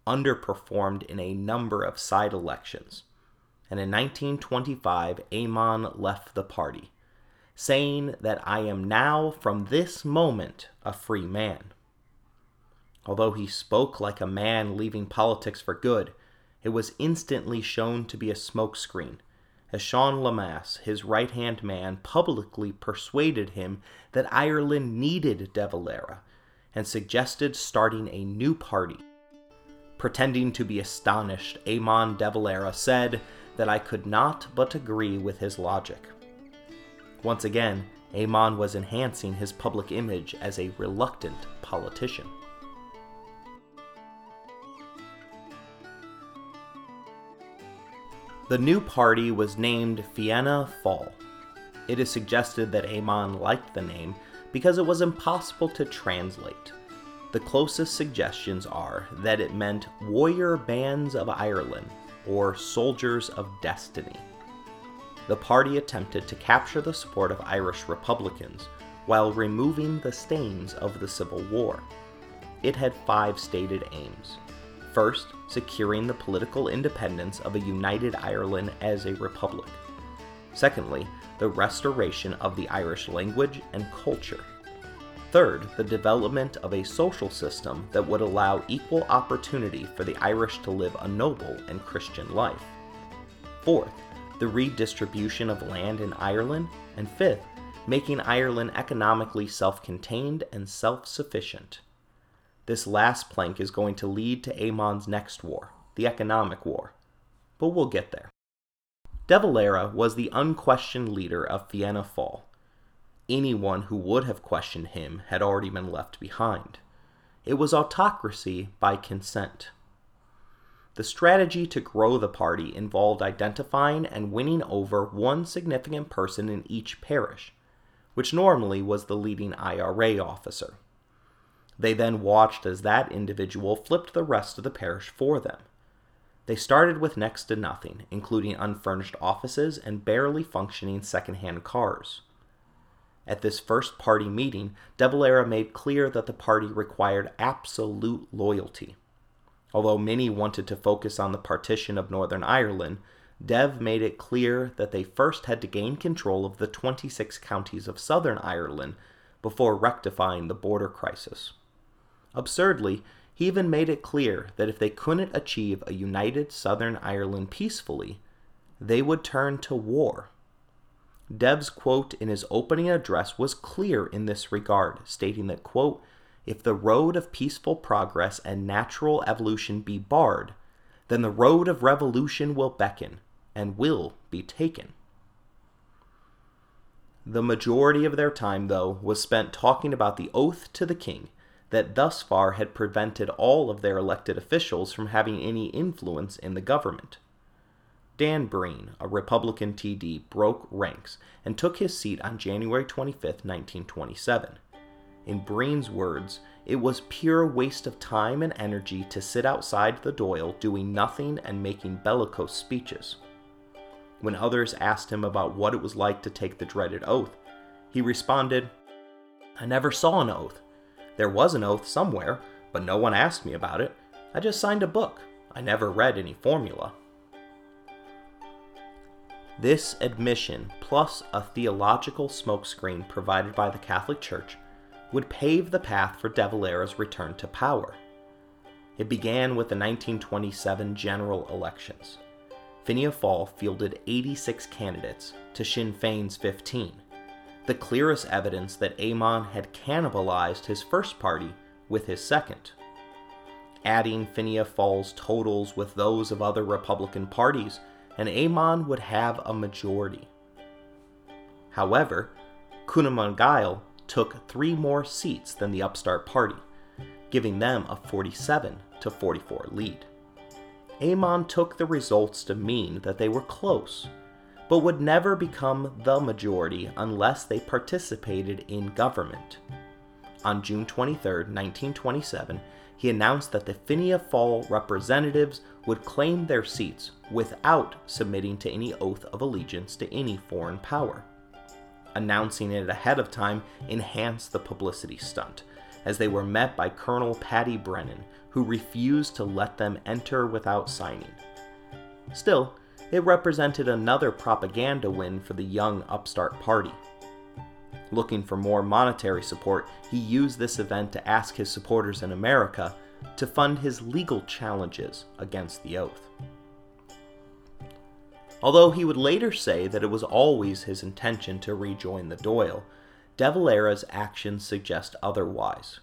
underperformed in a number of side elections, and in 1925 Eamon left the party saying that I am now from this moment a free man. Although he spoke like a man leaving politics for good, it was instantly shown to be a smokescreen, as Sean Lemass, his right hand man, publicly persuaded him that Ireland needed De Valera and suggested starting a new party. Pretending to be astonished, Eamon de Valera said that I could not but agree with his logic. Once again, Eamon was enhancing his public image as a reluctant politician. The new party was named Fianna Fáil. It is suggested that Eamon liked the name because it was impossible to translate. The closest suggestions are that it meant Warrior Bands of Ireland or Soldiers of Destiny the party attempted to capture the support of Irish Republicans while removing the stains of the Civil War. It had five stated aims. First, securing the political independence of a united Ireland as a republic. Secondly, the restoration of the Irish language and culture. Third, the development of a social system that would allow equal opportunity for the Irish to live a noble and Christian life. Fourth, the redistribution of land in Ireland, and fifth, making Ireland economically self contained and self sufficient. This last plank is going to lead to Eamon's next war, the economic war. But we'll get there. De Valera was the unquestioned leader of Fianna Fáil. Anyone who would have questioned him had already been left behind. It was autocracy by consent. The strategy to grow the party involved identifying and winning over one significant person in each parish, which normally was the leading IRA officer. They then watched as that individual flipped the rest of the parish for them. They started with next to nothing, including unfurnished offices and barely functioning second-hand cars. At this first party meeting, De Valera made clear that the party required absolute loyalty. Although many wanted to focus on the partition of Northern Ireland, Dev made it clear that they first had to gain control of the 26 counties of Southern Ireland before rectifying the border crisis. Absurdly, he even made it clear that if they couldn't achieve a united Southern Ireland peacefully, they would turn to war. Dev's quote in his opening address was clear in this regard, stating that, quote, if the road of peaceful progress and natural evolution be barred, then the road of revolution will beckon and will be taken. The majority of their time, though, was spent talking about the oath to the king that thus far had prevented all of their elected officials from having any influence in the government. Dan Breen, a Republican TD, broke ranks and took his seat on January 25, 1927. In Breen's words, it was pure waste of time and energy to sit outside the Dáil doing nothing and making bellicose speeches. When others asked him about what it was like to take the dreaded oath, he responded, I never saw an oath. There was an oath somewhere, but no one asked me about it. I just signed a book. I never read any formula. This admission, plus a theological smokescreen provided by the Catholic Church, would pave the path for De Valera's return to power. It began with the 1927 general elections. Fianna Fáil fielded 86 candidates to Sinn Féin's 15, the clearest evidence that Eamon had cannibalized his first party with his second. Adding Fianna Fáil's totals with those of other Republican parties, and Eamon would have a majority. However, Cumann Gael took three more seats than the upstart party, giving them a 47 to 44 lead. Eamon took the results to mean that they were close, but would never become the majority unless they participated in government. On June 23, 1927, he announced that the Fianna Fáil representatives would claim their seats without submitting to any oath of allegiance to any foreign power. Announcing it ahead of time enhanced the publicity stunt, as they were met by Colonel Paddy Brennan, who refused to let them enter without signing. Still, it represented another propaganda win for the young upstart party. Looking for more monetary support, he used this event to ask his supporters in America to fund his legal challenges against the oath. Although he would later say that it was always his intention to rejoin the Dáil, De Valera's actions suggest otherwise.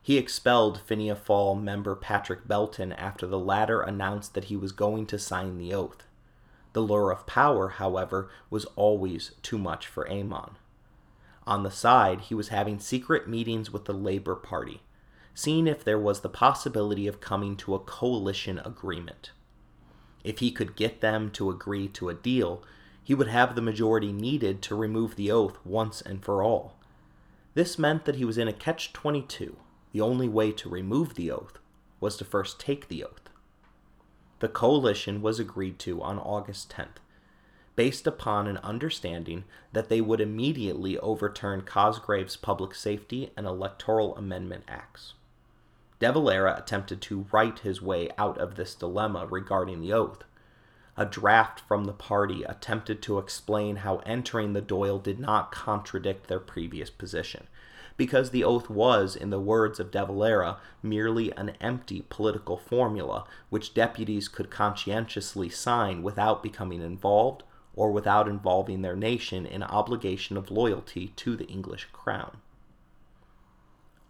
He expelled Fianna Fáil member Patrick Belton after the latter announced that he was going to sign the oath. The lure of power, however, was always too much for Eamon. On the side, he was having secret meetings with the Labour Party, seeing if there was the possibility of coming to a coalition agreement. If he could get them to agree to a deal, he would have the majority needed to remove the oath once and for all. This meant that he was in a catch 22. The only way to remove the oath was to first take the oath. The coalition was agreed to on August 10th, based upon an understanding that they would immediately overturn Cosgrave's Public Safety and Electoral Amendment Acts. De Valera attempted to write his way out of this dilemma regarding the oath, a draft from the party attempted to explain how entering the Dáil did not contradict their previous position, because the oath was, in the words of De Valera, merely an empty political formula which deputies could conscientiously sign without becoming involved or without involving their nation in obligation of loyalty to the English crown.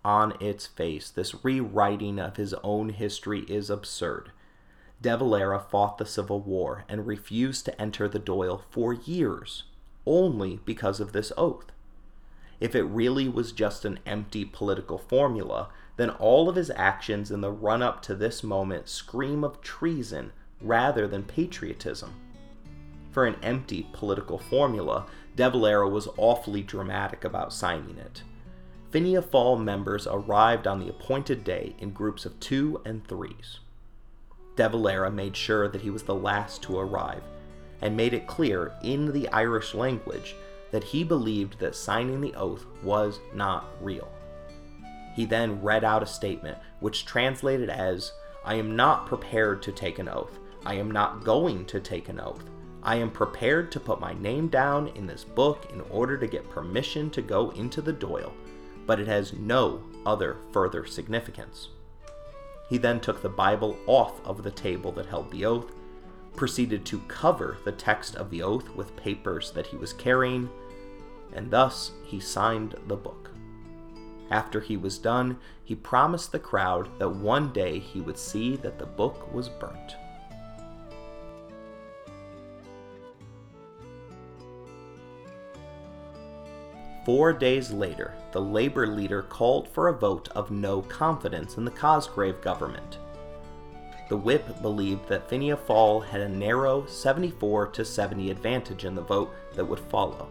On its face, this rewriting of his own history is absurd De Valera fought the Civil War and refused to enter the Dáil for years, only because of this oath. If it really was just an empty political formula, then all of his actions in the run up to this moment scream of treason rather than patriotism. For an empty political formula, De Valera was awfully dramatic about signing it. Fianna Fáil members arrived on the appointed day in groups of two and threes. De Valera made sure that he was the last to arrive, and made it clear in the Irish language that he believed that signing the oath was not real. He then read out a statement which translated as I am not prepared to take an oath. I am not going to take an oath. I am prepared to put my name down in this book in order to get permission to go into the Dáil, but it has no other further significance. He then took the Bible off of the table that held the oath, proceeded to cover the text of the oath with papers that he was carrying, and thus he signed the book. After he was done, he promised the crowd that one day he would see that the book was burnt. Four days later, the Labour leader called for a vote of no confidence in the Cosgrave government. The whip believed that Fianna Fáil had a narrow 74 to 70 advantage in the vote that would follow.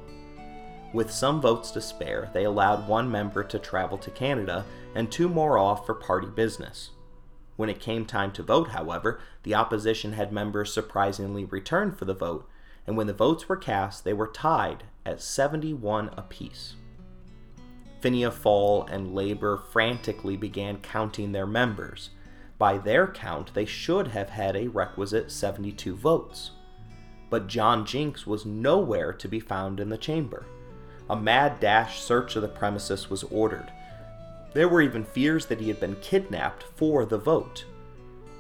With some votes to spare, they allowed one member to travel to Canada and two more off for party business. When it came time to vote, however, the opposition had members surprisingly return for the vote, and when the votes were cast, they were tied at 71 apiece. Fianna Fáil and Labour frantically began counting their members. By their count, they should have had a requisite 72 votes. But John Jinks was nowhere to be found in the chamber. A mad dash search of the premises was ordered. There were even fears that he had been kidnapped for the vote.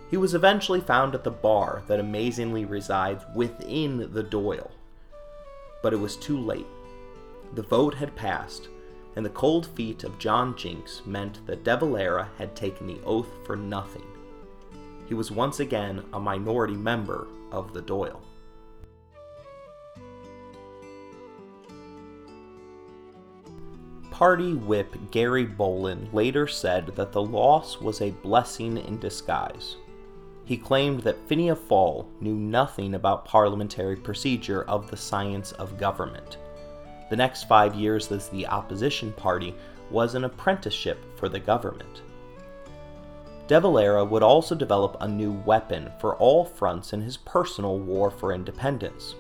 He was eventually found at the bar that amazingly resides within the Dáil. But it was too late. The vote had passed, and the cold feet of John Jinks meant that De Valera had taken the oath for nothing. He was once again a minority member of the Dáil. Party whip Gerry Boland later said that the loss was a blessing in disguise. He claimed that Fianna Fáil knew nothing about parliamentary procedure of the science of government. The next five years as the opposition party was an apprenticeship for the government. De Valera would also develop a new weapon for all fronts in his personal war for independence.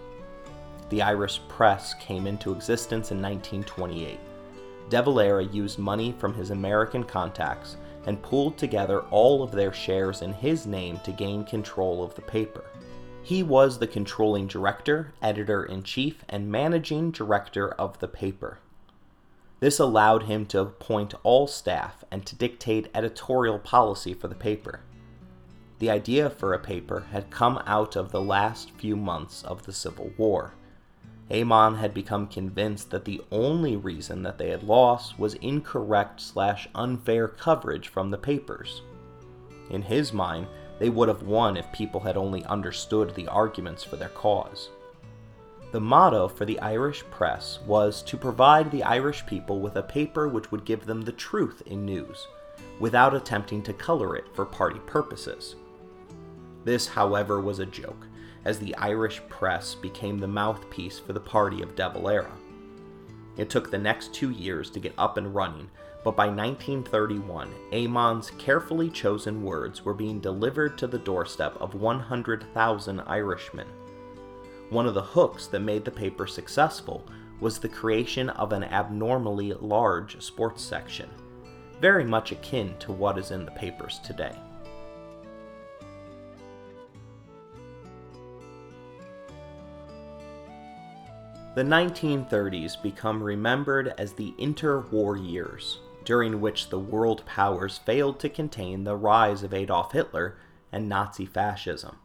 The Irish press came into existence in 1928. De Valera used money from his American contacts and pooled together all of their shares in his name to gain control of the paper. He was the controlling director, editor in chief, and managing director of the paper. This allowed him to appoint all staff and to dictate editorial policy for the paper. The idea for a paper had come out of the last few months of the Civil War. Eamon had become convinced that the only reason that they had lost was incorrect slash unfair coverage from the papers. In his mind, they would have won if people had only understood the arguments for their cause. The motto for the Irish press was to provide the Irish people with a paper which would give them the truth in news, without attempting to color it for party purposes. This, however, was a joke, as the Irish press became the mouthpiece for the party of De Valera. It took the next two years to get up and running, but by 1931, Eamon's carefully chosen words were being delivered to the doorstep of 100,000 Irishmen. One of the hooks that made the paper successful was the creation of an abnormally large sports section, very much akin to what is in the papers today. The 1930s become remembered as the interwar years, during which the world powers failed to contain the rise of Adolf Hitler and Nazi fascism.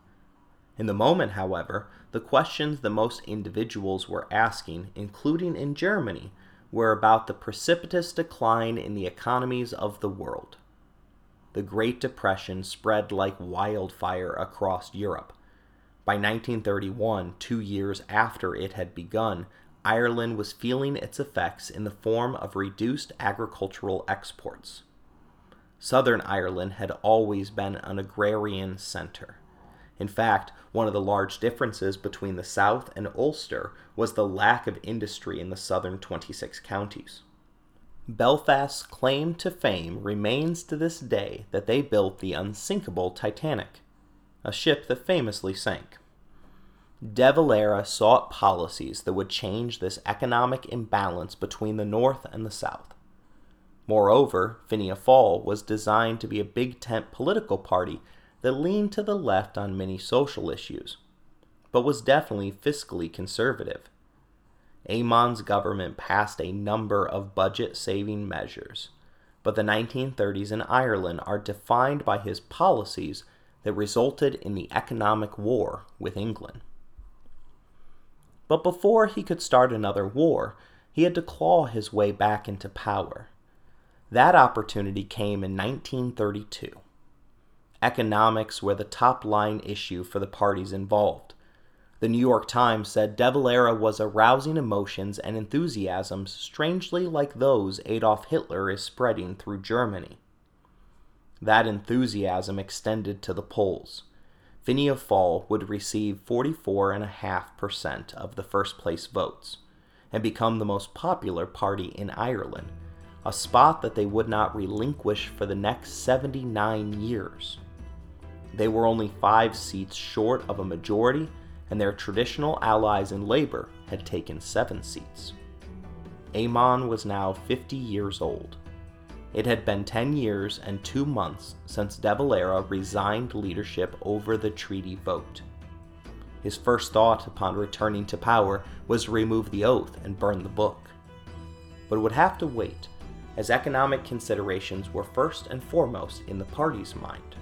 In the moment, however, the questions the most individuals were asking, including in Germany, were about the precipitous decline in the economies of the world. The Great Depression spread like wildfire across Europe, by 1931, two years after it had begun, Ireland was feeling its effects in the form of reduced agricultural exports. Southern Ireland had always been an agrarian center. In fact, one of the large differences between the South and Ulster was the lack of industry in the southern 26 counties. Belfast's claim to fame remains to this day that they built the unsinkable Titanic a ship that famously sank. De Valera sought policies that would change this economic imbalance between the North and the South. Moreover, Fianna Fáil was designed to be a big tent political party that leaned to the left on many social issues, but was definitely fiscally conservative. Eamon's government passed a number of budget saving measures, but the 1930s in Ireland are defined by his policies that resulted in the economic war with England. But before he could start another war, he had to claw his way back into power. That opportunity came in 1932. Economics were the top line issue for the parties involved. The New York Times said De Valera was arousing emotions and enthusiasms strangely like those Adolf Hitler is spreading through Germany. That enthusiasm extended to the polls. Fianna Fáil would receive 44.5% of the first place votes and become the most popular party in Ireland, a spot that they would not relinquish for the next 79 years. They were only five seats short of a majority, and their traditional allies in Labour had taken seven seats. Eamon was now 50 years old. It had been 10 years and 2 months since De Valera resigned leadership over the treaty vote. His first thought upon returning to power was to remove the oath and burn the book. But would have to wait, as economic considerations were first and foremost in the party's mind.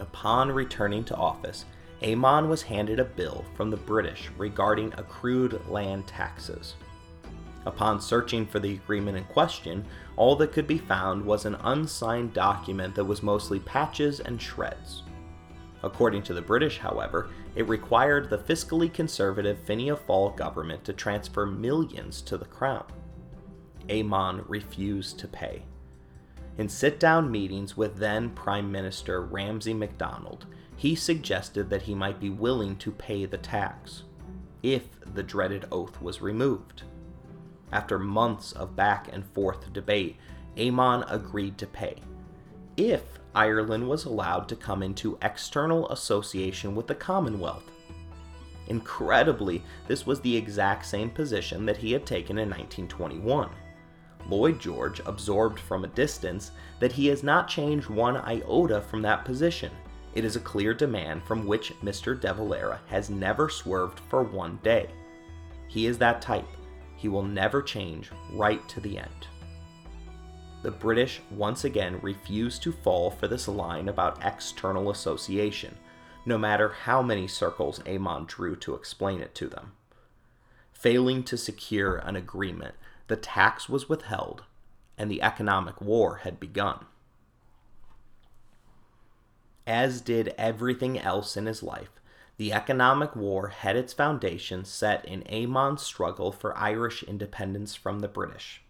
Upon returning to office, Eamon was handed a bill from the British regarding accrued land taxes. Upon searching for the agreement in question, all that could be found was an unsigned document that was mostly patches and shreds. According to the British, however, it required the fiscally conservative Fianna Fáil government to transfer millions to the Crown. Eamon refused to pay. In sit down meetings with then Prime Minister Ramsay MacDonald, he suggested that he might be willing to pay the tax if the dreaded oath was removed. After months of back and forth debate, Eamon agreed to pay if Ireland was allowed to come into external association with the Commonwealth. Incredibly, this was the exact same position that he had taken in 1921. Lloyd George absorbed from a distance that he has not changed one iota from that position. It is a clear demand from which Mr. De Valera has never swerved for one day. He is that type. He will never change right to the end. The British once again refused to fall for this line about external association, no matter how many circles Eamon drew to explain it to them. Failing to secure an agreement, the tax was withheld, and the economic war had begun. As did everything else in his life, the economic war had its foundation set in Eamon's struggle for Irish independence from the British.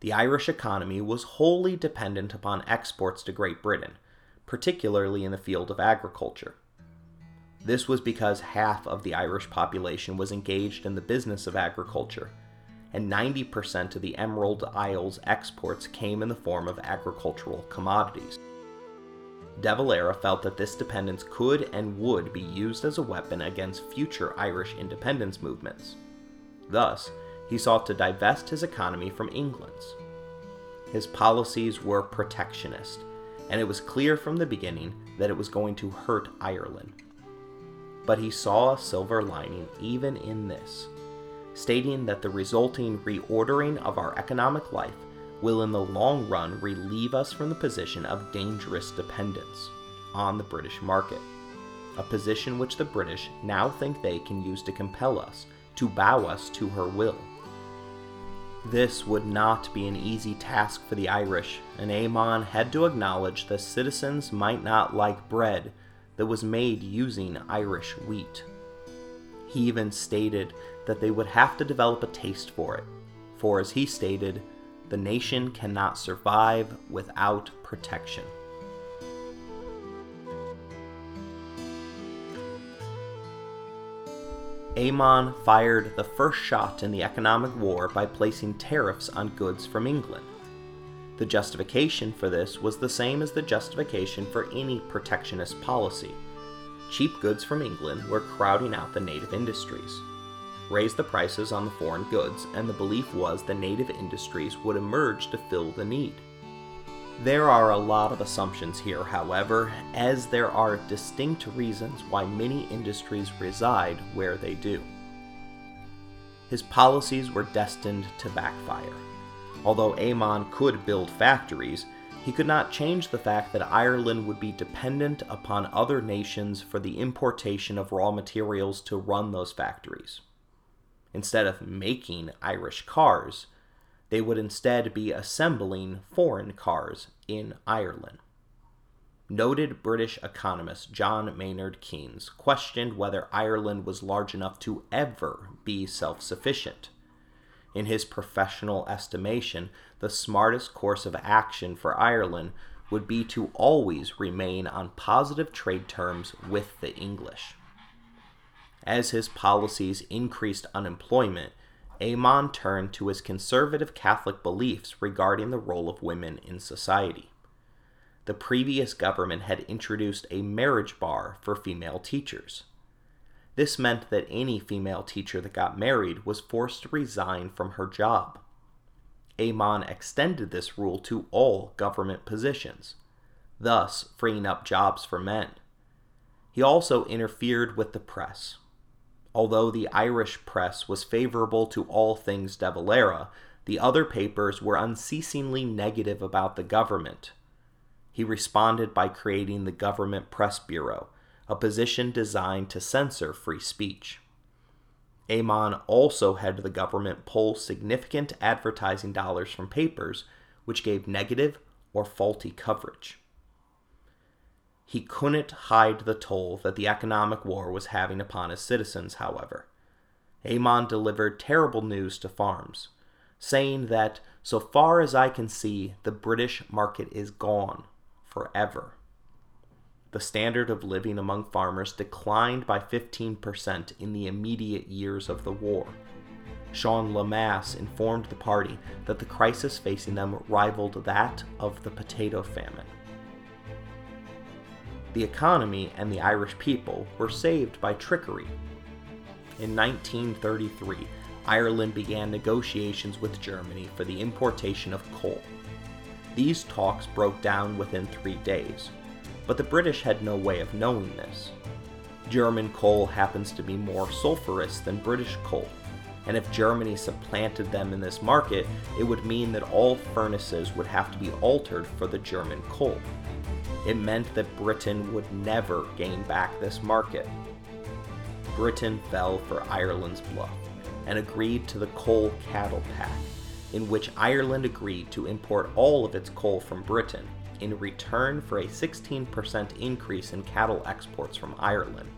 The Irish economy was wholly dependent upon exports to Great Britain, particularly in the field of agriculture. This was because half of the Irish population was engaged in the business of agriculture, and 90% of the Emerald Isles exports came in the form of agricultural commodities. De Valera felt that this dependence could and would be used as a weapon against future Irish independence movements. Thus, he sought to divest his economy from England's. His policies were protectionist, and it was clear from the beginning that it was going to hurt Ireland. But he saw a silver lining even in this stating that the resulting reordering of our economic life will in the long run relieve us from the position of dangerous dependence on the British market, a position which the British now think they can use to compel us, to bow us to her will. This would not be an easy task for the Irish, and Eamon had to acknowledge the citizens might not like bread that was made using Irish wheat. He even stated that they would have to develop a taste for it, for as he stated, the nation cannot survive without protection. Eamon fired the first shot in the economic war by placing tariffs on goods from England. The justification for this was the same as the justification for any protectionist policy. Cheap goods from England were crowding out the native industries raise the prices on the foreign goods, and the belief was the native industries would emerge to fill the need. There are a lot of assumptions here, however, as there are distinct reasons why many industries reside where they do. His policies were destined to backfire. Although Eamon could build factories, he could not change the fact that Ireland would be dependent upon other nations for the importation of raw materials to run those factories. Instead of making Irish cars, they would instead be assembling foreign cars in Ireland. Noted British economist John Maynard Keynes questioned whether Ireland was large enough to ever be self sufficient. In his professional estimation, the smartest course of action for Ireland would be to always remain on positive trade terms with the English. As his policies increased unemployment, Eamon turned to his conservative Catholic beliefs regarding the role of women in society. The previous government had introduced a marriage bar for female teachers. This meant that any female teacher that got married was forced to resign from her job. Eamon extended this rule to all government positions, thus freeing up jobs for men. He also interfered with the press. Although the Irish press was favorable to all things De Valera, the other papers were unceasingly negative about the government. He responded by creating the Government Press Bureau, a position designed to censor free speech. Eamon also had the government pull significant advertising dollars from papers which gave negative or faulty coverage. He couldn't hide the toll that the economic war was having upon his citizens, however. Eamon delivered terrible news to farms, saying that, so far as I can see, the British market is gone forever. The standard of living among farmers declined by 15% in the immediate years of the war. Sean Lemass informed the party that the crisis facing them rivaled that of the potato famine. The economy and the Irish people were saved by trickery. In 1933, Ireland began negotiations with Germany for the importation of coal. These talks broke down within three days, but the British had no way of knowing this. German coal happens to be more sulfurous than British coal, and if Germany supplanted them in this market, it would mean that all furnaces would have to be altered for the German coal. It meant that Britain would never gain back this market. Britain fell for Ireland's bluff and agreed to the Coal Cattle Pact, in which Ireland agreed to import all of its coal from Britain in return for a 16% increase in cattle exports from Ireland.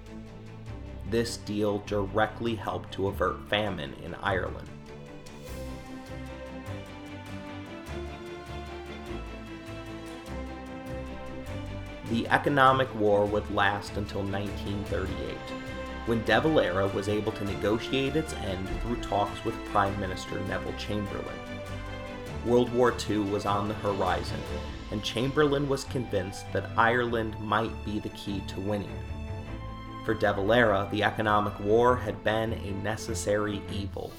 This deal directly helped to avert famine in Ireland. The economic war would last until 1938, when De Valera was able to negotiate its end through talks with Prime Minister Neville Chamberlain. World War II was on the horizon, and Chamberlain was convinced that Ireland might be the key to winning. For De Valera, the economic war had been a necessary evil.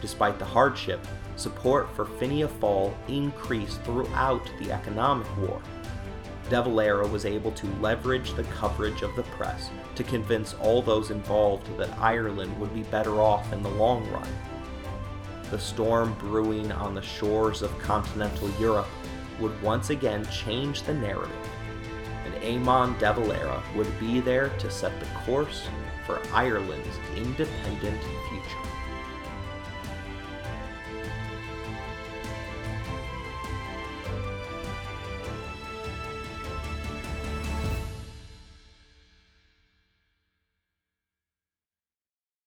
Despite the hardship, support for Fianna Fáil increased throughout the economic war. De Valera was able to leverage the coverage of the press to convince all those involved that Ireland would be better off in the long run. The storm brewing on the shores of continental Europe would once again change the narrative, and Eamon de Valera would be there to set the course for Ireland's independent.